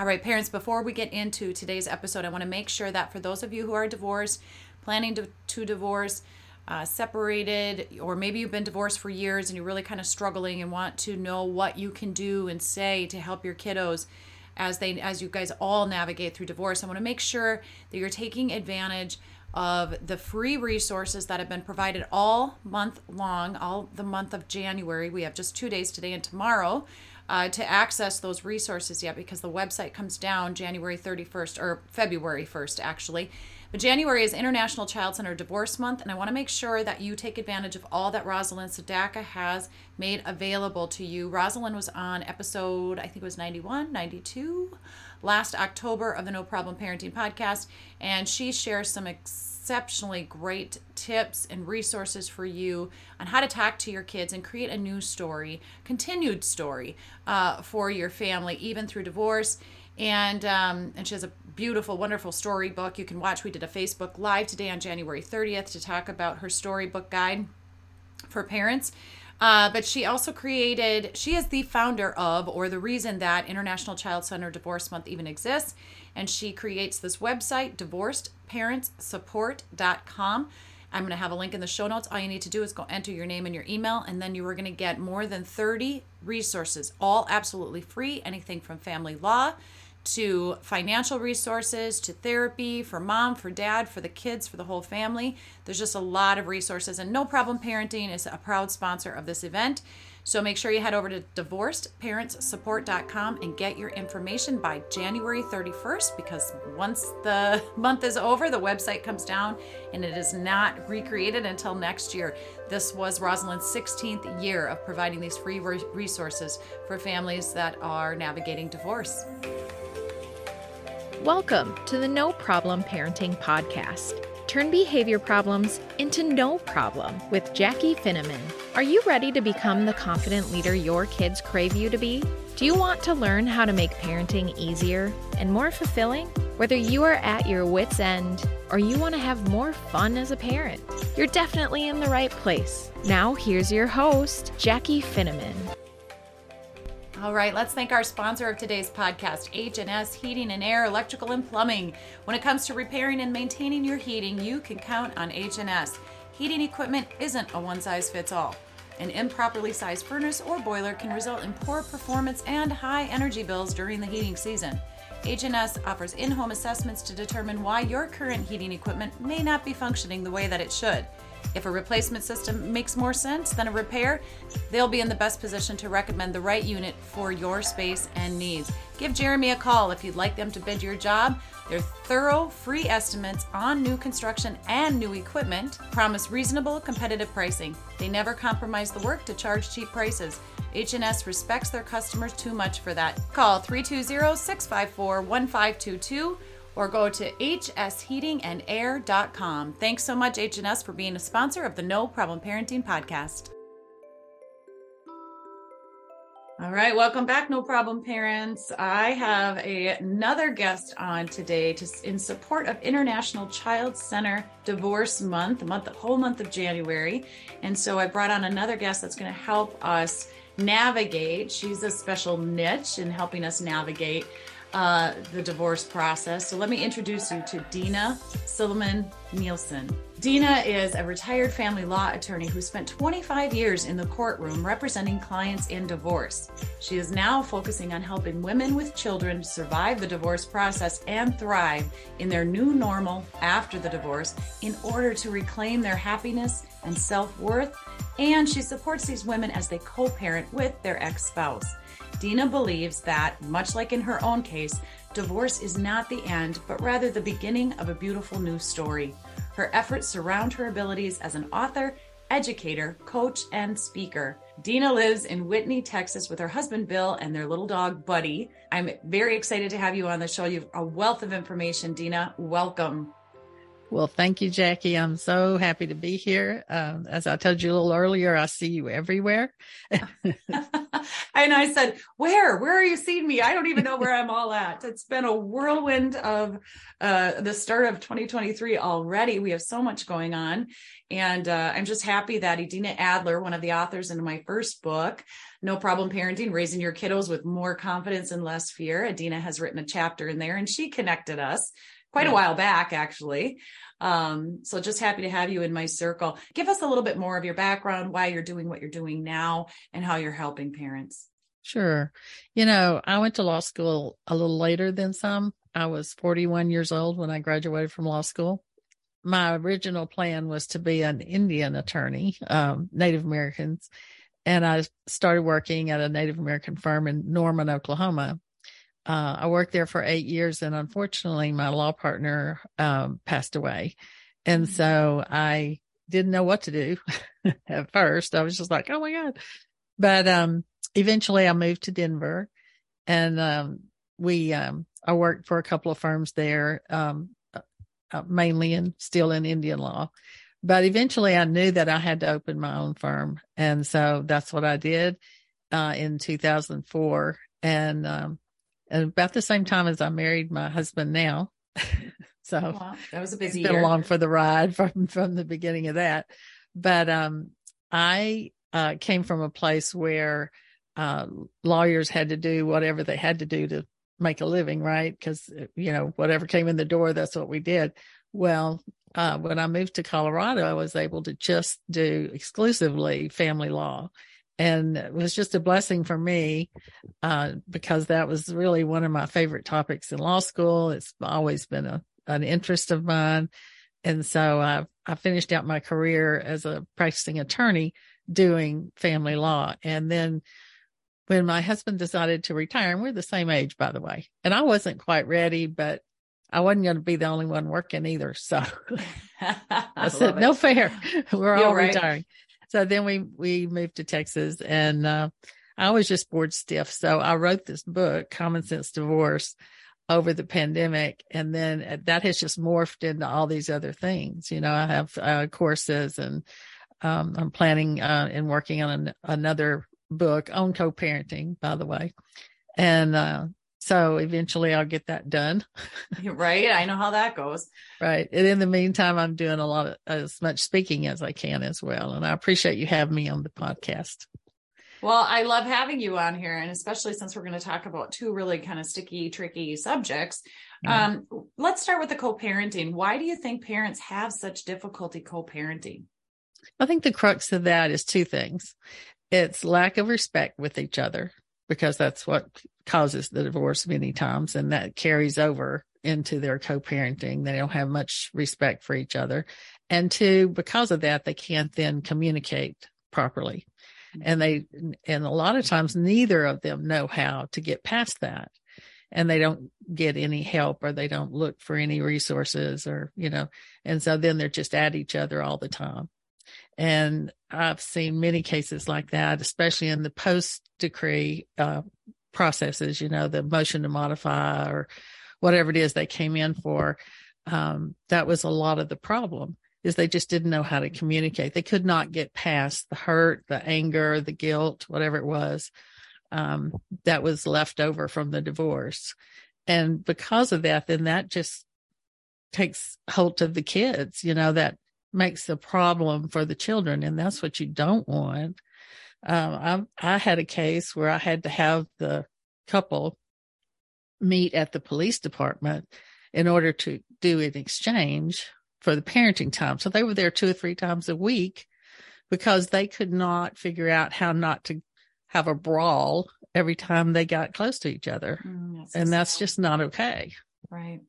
All right, parents, before we get into today's episode, I want to make sure that for those of you who are divorced, planning to, to divorce, uh, separated, or maybe you've been divorced for years and you're really kind of struggling and want to know what you can do and say to help your kiddos as they as you guys all navigate through divorce. I want to make sure that you're taking advantage of the free resources that have been provided all month long, all the month of January. We have just two days today and tomorrow uh, to access those resources yet because the website comes down January 31st or February 1st, actually. But January is International Child Center Divorce Month, and I want to make sure that you take advantage of all that Rosalind Sedacca has made available to you. Rosalind was on episode, I think it was 91, 92, last October of the No Problem Parenting podcast, and she shares some exceptionally great tips and resources for you on how to talk to your kids and create a new story, continued story uh, for your family, even through divorce. And um, and she has a beautiful, wonderful storybook you can watch. We did a Facebook Live today on January 30th to talk about her storybook guide for parents. Uh, but she also created, she is the founder of, or the reason that International Child Center Divorce Month even exists. And she creates this website, divorcedparentssupport.com. I'm going to have a link in the show notes. All you need to do is go enter your name and your email, and then you are going to get more than 30 resources, all absolutely free. Anything from family law to financial resources, to therapy for mom, for dad, for the kids, for the whole family. There's just a lot of resources, and No Problem Parenting is a proud sponsor of this event. So make sure you head over to divorcedparentssupport.com and get your information by January 31st because once the month is over, the website comes down and it is not recreated until next year. This was Rosalind's 16th year of providing these free resources for families that are navigating divorce. Welcome to the No Problem Parenting Podcast. Turn behavior problems into no problem with Jackie Finneman. Are you ready to become the confident leader your kids crave you to be? Do you want to learn how to make parenting easier and more fulfilling? Whether you are at your wits' end or you want to have more fun as a parent, you're definitely in the right place. Now, here's your host, Jackie Finneman. All right, let's thank our sponsor of today's podcast, H&S Heating and Air, Electrical and Plumbing. When it comes to repairing and maintaining your heating, you can count on H&S. Heating equipment isn't a one size fits all. An improperly sized furnace or boiler can result in poor performance and high energy bills during the heating season. H&S offers in-home assessments to determine why your current heating equipment may not be functioning the way that it should. If a replacement system makes more sense than a repair, they'll be in the best position to recommend the right unit for your space and needs. Give Jeremy a call if you'd like them to bid your job. Their thorough, free estimates on new construction and new equipment promise reasonable, competitive pricing. They never compromise the work to charge cheap prices. H&S respects their customers too much for that. Call 320-654-1522 or go to hsheatingandair.com. Thanks so much, H&S, for being a sponsor of the No Problem Parenting podcast. All right, welcome back, No Problem Parents. I have a, another guest on today to, in support of International Child Center Divorce Month, the month, the whole month of January. And so I brought on another guest that's going to help us navigate. She's a special niche in helping us navigate uh, the divorce process. So let me introduce you to Dena Silliman Nielson. Dena is a retired family law attorney who spent 25 years in the courtroom representing clients in divorce. She is now focusing on helping women with children survive the divorce process and thrive in their new normal after the divorce in order to reclaim their happiness and self worth. And she supports these women as they co parent with their ex spouse. Dena believes that, much like in her own case, divorce is not the end, but rather the beginning of a beautiful new story. Her efforts surround her abilities as an author, educator, coach, and speaker. Dena lives in Whitney, Texas with her husband Bill and their little dog Buddy. I'm very excited to have you on the show. You have a wealth of information, Dena. Welcome. Well, thank you, Jackie. I'm so happy to be here. Um, as I told you a little earlier, I see you everywhere. And I said, Where? Where are you seeing me? I don't even know where I'm all at. It's been a whirlwind of uh, the start of 2023 already. We have so much going on. And uh, I'm just happy that Edina Adler, one of the authors in my first book, No Problem Parenting Raising Your Kiddos with More Confidence and Less Fear, Edina has written a chapter in there and she connected us quite yeah. a while back, actually. Um, so just happy to have you in my circle. Give us a little bit more of your background, why you're doing what you're doing now, and how you're helping parents. Sure. You know, I went to law school a little later than some. I was 41 years old when I graduated from law school. My original plan was to be an Indian attorney, um, Native Americans. And I started working at a Native American firm in Norman, Oklahoma uh, I worked there for eight years, and unfortunately, my law partner um, passed away, and mm-hmm. so I didn't know what to do at first. I was just like, "Oh my god!" But um, eventually, I moved to Denver, and um, we um, I worked for a couple of firms there, um, uh, uh, mainly in still in Indian law. But eventually, I knew that I had to open my own firm, and so that's what I did uh, in 2004. And um, and about the same time as I married my husband now. so wow, that was a busy been along for the ride from from the beginning of that. But um, I uh, came from a place where uh, lawyers had to do whatever they had to do to make a living, right? Because you know whatever came in the door, that's what we did. Well, uh, when I moved to Colorado, I was able to just do exclusively family law and it was just a blessing for me uh, because that was really one of my favorite topics in law school. It's always been a, an interest of mine. And so I, I finished out my career as a practicing attorney doing family law. And then when my husband decided to retire, and we're the same age, by the way, and I wasn't quite ready, but I wasn't going to be the only one working either. So I, said, no fair. We're You're all right. retiring so then we we moved to Texas, and uh, I was just bored stiff. So I wrote this book, Common Sense Divorce, over the pandemic, and then uh, that has just morphed into all these other things. You know, I have uh, courses, and um, I'm planning uh, and working on an, another book on co-parenting, by the way, and uh, so eventually I'll get that done. right. I know how that goes. Right. And in the meantime, I'm doing a lot of as much speaking as I can as well. And I appreciate you having me on the podcast. Well, I love having you on here, and especially since we're going to talk about two really kind of sticky, tricky subjects. Um, let's start with the co parenting. Why do you think parents have such difficulty co parenting? I think the crux of that is two things it's lack of respect with each other because that's what causes the divorce many times. And that carries over into their co-parenting. They don't have much respect for each other. And two, because of that, they can't then communicate properly. Mm-hmm. And they, and a lot of times neither of them know how to get past that. And they don't get any help or they don't look for any resources or, you know, and so then they're just at each other all the time. And I've seen many cases like that, especially in the post decree uh, processes, you know, the motion to modify or whatever it is they came in for. Um, that was a lot of the problem is they just didn't know how to communicate. They could not get past the hurt, the anger, the guilt, whatever it was, um, that was left over from the divorce. And because of that, then that just takes hold of the kids, you know, that makes the problem for the children, and that's what you don't want. Um, I, I had a case where I had to have the couple meet at the police department in order to do an exchange for the parenting time. So they were there two or three times a week because they could not figure out how not to have a brawl every time they got close to each other. Mm, that's and that's just not okay. Right.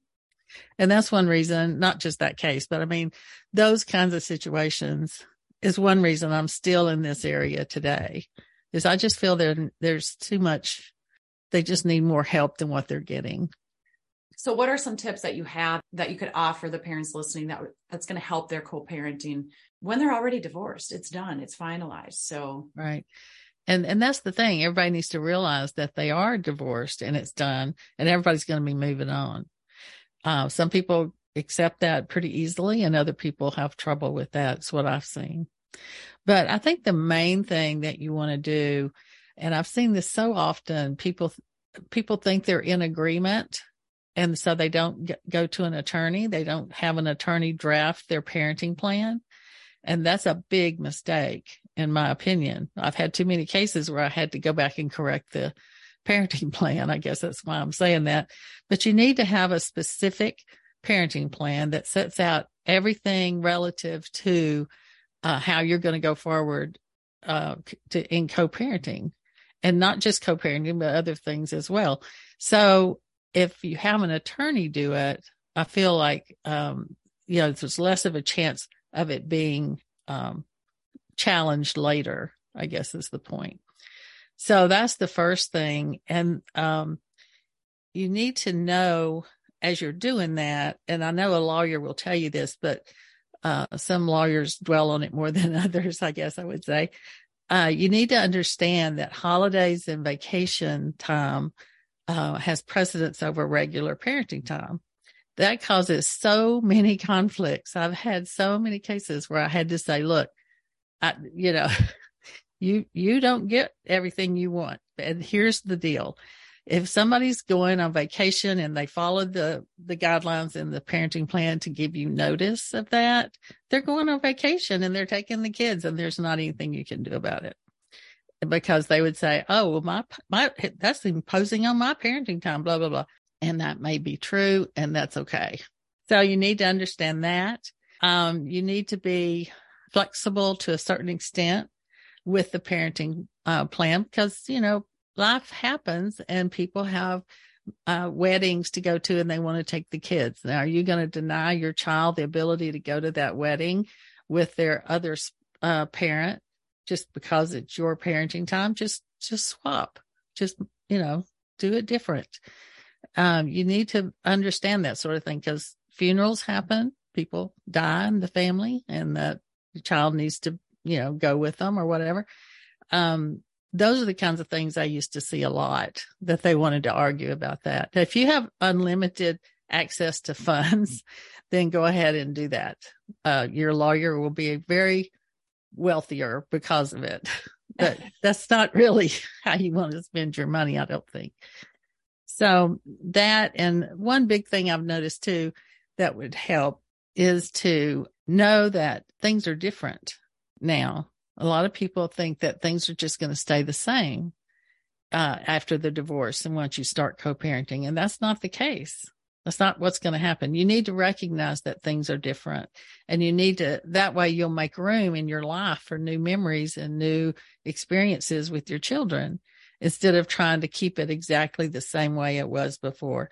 And that's one reason, not just that case, but I mean, those kinds of situations is one reason I'm still in this area today is I just feel there, there's too much. They just need more help than what they're getting. So what are some tips that you have that you could offer the parents listening that that's going to help their co-parenting when they're already divorced? It's done. It's finalized. So Right. And and that's the thing. Everybody needs to realize that they are divorced and it's done and everybody's going to be moving on. Uh, some people accept that pretty easily and other people have trouble with that. It's what I've seen. But I think the main thing that you want to do And I've seen this so often. People, people think they're in agreement. And so they don't go to an attorney. They don't have an attorney draft their parenting plan. And that's a big mistake, in my opinion. I've had too many cases where I had to go back and correct the parenting plan. I guess that's why I'm saying that. But you need to have a specific parenting plan that sets out everything relative to uh, how you're going to go forward uh, to, in co-parenting and not just co-parenting, but other things as well. So if you have an attorney do it, I feel like, um, you know, there's less of a chance of it being, um, challenged later, I guess is the point. So that's the first thing. And, um, you need to know as you're doing that, and I know a lawyer will tell you this, but uh, some lawyers dwell on it more than others, I guess I would say. Uh, you need to understand that holidays and vacation time uh, has precedence over regular parenting time. That causes so many conflicts. I've had so many cases where I had to say, look, I, you know, you, you don't get everything you want. And here's the deal. If somebody's going on vacation and they followed the the guidelines in the parenting plan to give you notice of that they're going on vacation and they're taking the kids and there's not anything you can do about it. Because they would say oh well my my that's imposing on my parenting time blah blah blah. And that may be true and that's okay. So you need to understand that. Um, you need to be flexible to a certain extent with the parenting uh, plan because you know life happens and people have uh, weddings to go to and they want to take the kids. Now, are you going to deny your child the ability to go to that wedding with their other uh, parent just because it's your parenting time? Just, just swap. Just, you know, do it different. Um, you need to understand that sort of thing because funerals happen, people die in the family, and that the child needs to, you know, go with them or whatever. Um, those are the kinds of things I used to see a lot that they wanted to argue about that. If you have unlimited access to funds, then go ahead and do that. Uh, your lawyer will be very wealthier because of it. But that's not really how you want to spend your money, I don't think. So that and one big thing I've noticed too that would help is to know that things are different now a lot of people think that things are just going to stay the same uh, after the divorce and once you start co-parenting, and that's not the case. That's not what's going to happen. You need to recognize that things are different and you need to, that way you'll make room in your life for new memories and new experiences with your children instead of trying to keep it exactly the same way it was before.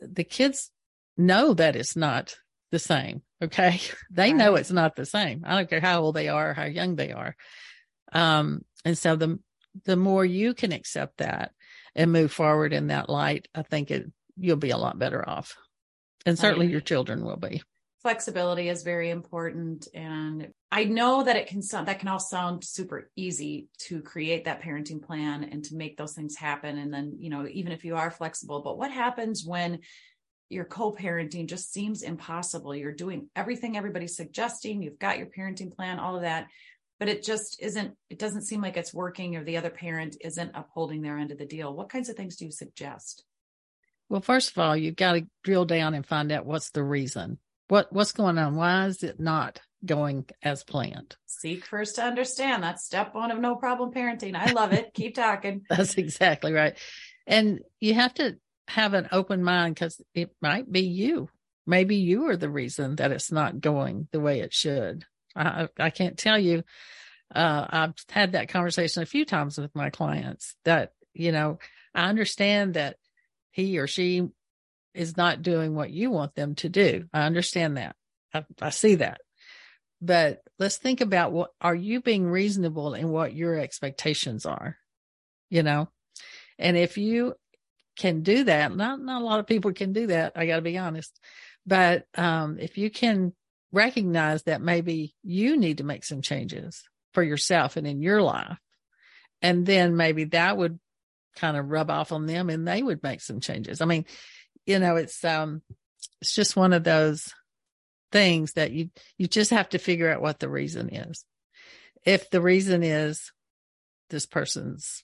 The kids know that it's not the same. Okay. They right. know it's not the same. I don't care how old they are, how young they are. Um, and so the, the more you can accept that and move forward in that light, I think it, you'll be a lot better off. And certainly right. your children will be. Flexibility is very important. And I know that it can sound, that can all sound super easy to create that parenting plan and to make those things happen. And then, you know, even if you are flexible, but what happens when your co-parenting just seems impossible. You're doing everything everybody's suggesting. You've got your parenting plan, all of that, but it just isn't, it doesn't seem like it's working or the other parent isn't upholding their end of the deal. What kinds of things do you suggest? Well, first of all, you've got to drill down and find out what's the reason. What what's going on? Why is it not going as planned? Seek first to understand. That's step one of no problem parenting. I love it. Keep talking. That's exactly right. And you have to have an open mind because it might be you. Maybe you are the reason that it's not going the way it should. I, I can't tell you. Uh, I've had that conversation a few times with my clients that, you know, I understand that he or she is not doing what you want them to do. I understand that. I, I see that. But let's think about what are you being reasonable in what your expectations are? You know, and if you can do that. Not not a lot of people can do that. I got to be honest. But um, if you can recognize that maybe you need to make some changes for yourself and in your life, and then maybe that would kind of rub off on them, and they would make some changes. I mean, you know, it's um, it's just one of those things that you you just have to figure out what the reason is. If the reason is this person's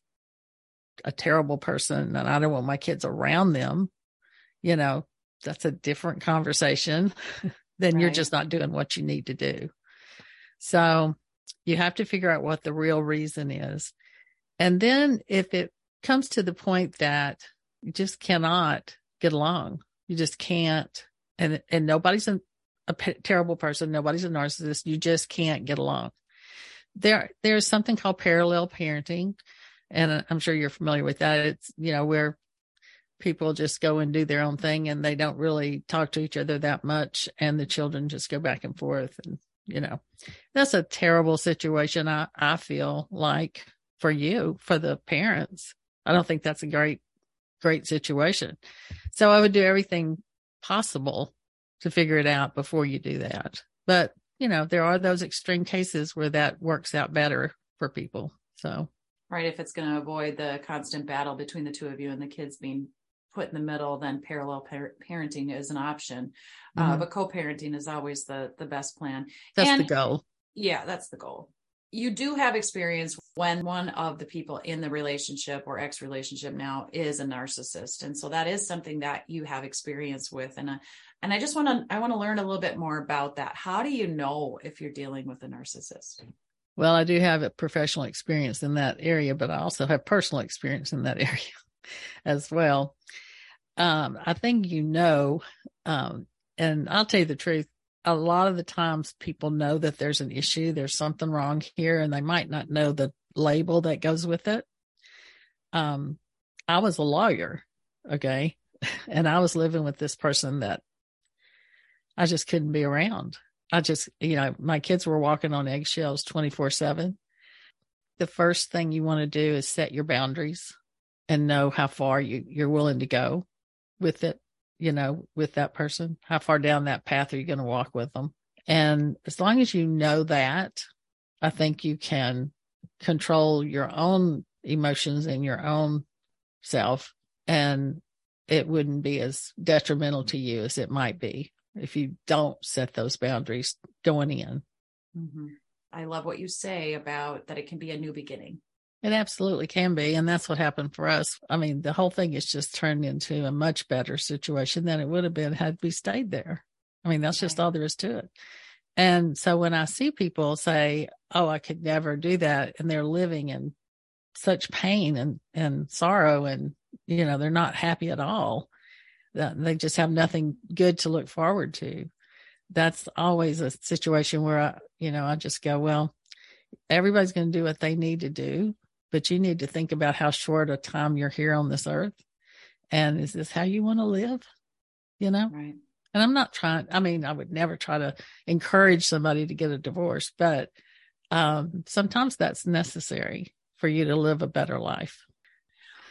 a terrible person and I don't want my kids around them, you know, that's a different conversation. then right. you're just not doing what you need to do. So you have to figure out what the real reason is. And then if it comes to the point that you just cannot get along, you just can't, and, and nobody's a, a p- terrible person. Nobody's a narcissist. You just can't get along. There, there's something called parallel parenting. And I'm sure you're familiar with that. It's, you know, where people just go and do their own thing and they don't really talk to each other that much. And the children just go back and forth. And, you know, that's a terrible situation. I, I feel like for you, for the parents. I don't think that's a great, great situation. So I would do everything possible to figure it out before you do that. But, you know, there are those extreme cases where that works out better for people. So, right. If it's going to avoid the constant battle between the two of you and the kids being put in the middle, then parallel par- parenting is an option. Uh, mm-hmm. Uh, but co-parenting is always the the best plan. That's and, the goal. Yeah, that's the goal you do have experience when one of the people in the relationship or ex relationship now is a narcissist and so that is something that you have experience with and uh, and i just want to i want to learn a little bit more about that how do you know if you're dealing with a narcissist well i do have a professional experience in that area but i also have personal experience in that area as well um, i think you know um, and i'll tell you the truth a lot of the times people know that there's an issue, there's something wrong here, and they might not know the label that goes with it. Um, I was a lawyer, okay, and I was living with this person that I just couldn't be around. I just, you know, my kids were walking on eggshells 24 7. The first thing you want to do is set your boundaries and know how far you, you're willing to go with it you know, with that person? How far down that path are you going to walk with them? And as long as you know that, I think you can control your own emotions and your own self and it wouldn't be as detrimental to you as it might be if you don't set those boundaries going in. Mm-hmm. I love what you say about that it can be a new beginning. It absolutely can be. And that's what happened for us. I mean, the whole thing is just turned into a much better situation than it would have been had we stayed there. I mean, that's just all there is to it. And so when I see people say, Oh, I could never do that, and they're living in such pain and, and sorrow, and, you know, they're not happy at all, they just have nothing good to look forward to. That's always a situation where I, you know, I just go, Well, everybody's going to do what they need to do but you need to think about how short a time you're here on this earth. And is this how you want to live? You know? Right. And I'm not trying, I mean, I would never try to encourage somebody to get a divorce, but um, sometimes that's necessary for you to live a better life.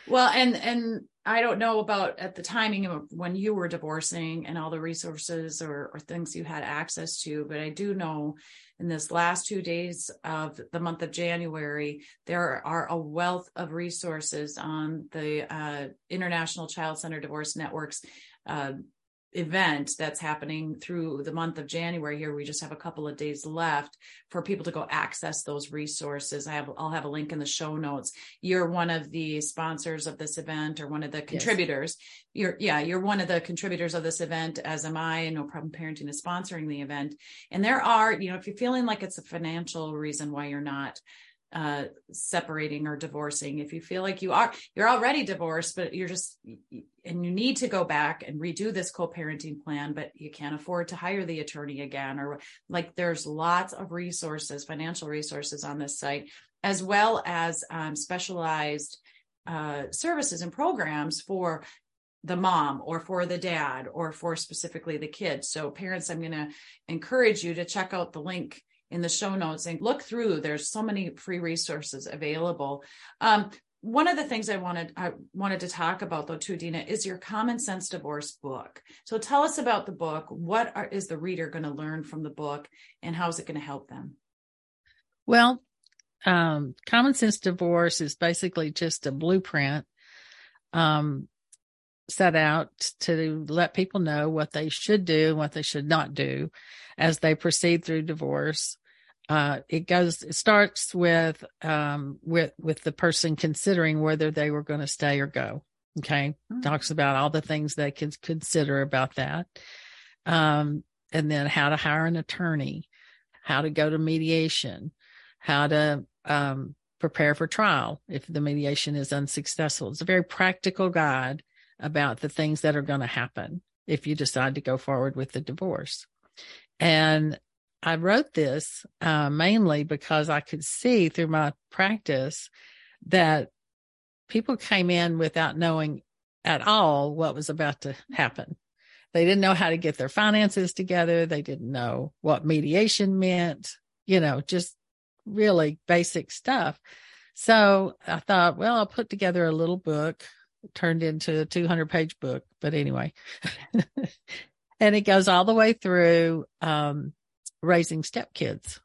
Well, and, and I don't know about at the timing of when you were divorcing and all the resources or, or things you had access to, but I do know in this last two days of the month of January, there are a wealth of resources on the uh, International Child Center Divorce Network's uh, event that's happening through the month of January here. We just have a couple of days left for people to go access those resources. I have, I'll have a link in the show notes. You're one of the sponsors of this event or one of the contributors. Yes. You're, yeah, you're one of the contributors of this event, as am I, and No Problem Parenting is sponsoring the event. And there are, you know, if you're feeling like it's a financial reason why you're not, uh, separating or divorcing. If you feel like you are you're already divorced but you're just and you need to go back and redo this co-parenting plan but you can't afford to hire the attorney again or like there's lots of resources financial resources on this site as well as um, specialized uh, services and programs for the mom or for the dad or for specifically the kids. So parents i'm going to encourage you to check out the link in the show notes and look through. There's so many free resources available. Um, one of the things I wanted I wanted to talk about though too, Dena, is your Common Sense Divorce book. So tell us about the book. What are, is the reader going to learn from the book, and how is it going to help them? Well, um, Common Sense Divorce is basically just a blueprint um, set out to let people know what they should do and what they should not do as they proceed through divorce uh, it goes, it starts with, um, with, with the person considering whether they were going to stay or go. Okay. Mm-hmm. Talks about all the things they can consider about that. Um, and then how to hire an attorney, how to go to mediation, how to, um, prepare for trial if the mediation is unsuccessful. It's a very practical guide about the things that are going to happen if you decide to go forward with the divorce. And I wrote this uh, mainly because I could see through my practice that people came in without knowing at all what was about to happen. They didn't know how to get their finances together. They didn't know what mediation meant, you know, just really basic stuff. So I thought, well, I'll put together a little book turned into a 200 page book. But anyway, and it goes all the way through um, raising stepkids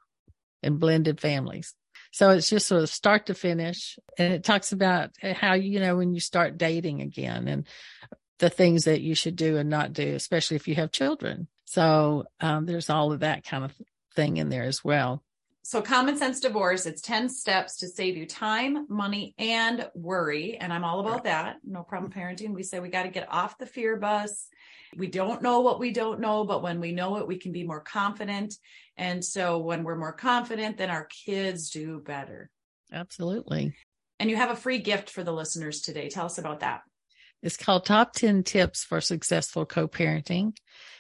and blended families. So it's just sort of start to finish. And it talks about how, you know, when you start dating again and the things that you should do and not do, especially if you have children. So um, there's all of that kind of thing in there as well. So, Common Sense Divorce, it's 10 steps to save you time, money, and worry. And I'm all about that. No problem parenting. We say we got to get off the fear bus. We don't know what we don't know, but when we know it, we can be more confident. And so, when we're more confident, then our kids do better. Absolutely. And you have a free gift for the listeners today. Tell us about that. It's called Top 10 Tips for Successful Co-Parenting.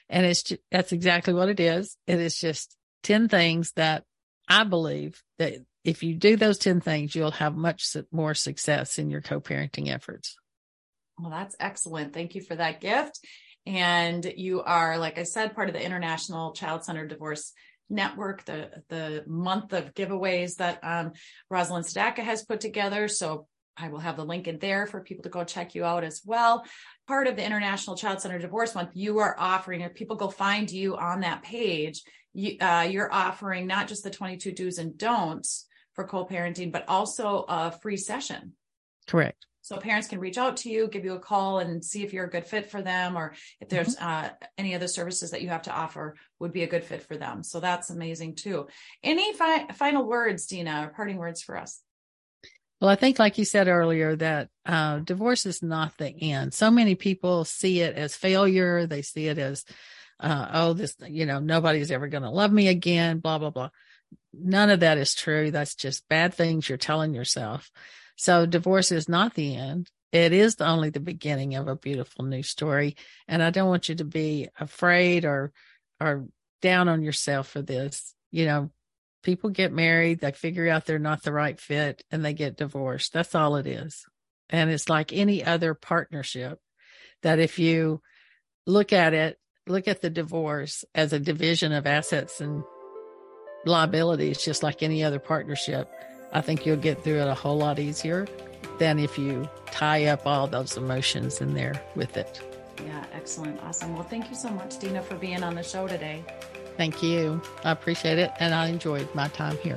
And it's that's exactly what it is. It is just 10 things that I believe that if you do those 10 things, you'll have much more success in your co parenting efforts. Well, that's excellent. Thank you for that gift. And you are, like I said, part of the International Child Centered Divorce Network, the the month of giveaways that um, Rosalind Sedacca has put together. So I will have the link in there for people to go check you out as well. Part of the International Child Center Divorce Month, you are offering, if people go find you on that page, you, uh, you're offering not just the 22 do's and don'ts for co-parenting, but also a free session. Correct. So parents can reach out to you, give you a call and see if you're a good fit for them or if there's mm-hmm. uh, any other services that you have to offer would be a good fit for them. So that's amazing too. Any fi- final words, Dena, or parting words for us? Well, I think, like you said earlier, that uh, divorce is not the end. So many people see it as failure. They see it as uh, oh, this, you know, nobody's ever going to love me again, blah, blah, blah. None of that is true. That's just bad things you're telling yourself. So divorce is not the end. It is only the beginning of a beautiful new story. And I don't want you to be afraid or, or down on yourself for this. You know, people get married, they figure out they're not the right fit and they get divorced. That's all it is. And it's like any other partnership that if you look at it look at the divorce as a division of assets and liabilities, just like any other partnership, I think you'll get through it a whole lot easier than if you tie up all those emotions in there with it. Yeah, excellent. Awesome. Well, thank you so much, Dena, for being on the show today. Thank you. I appreciate it. And I enjoyed my time here.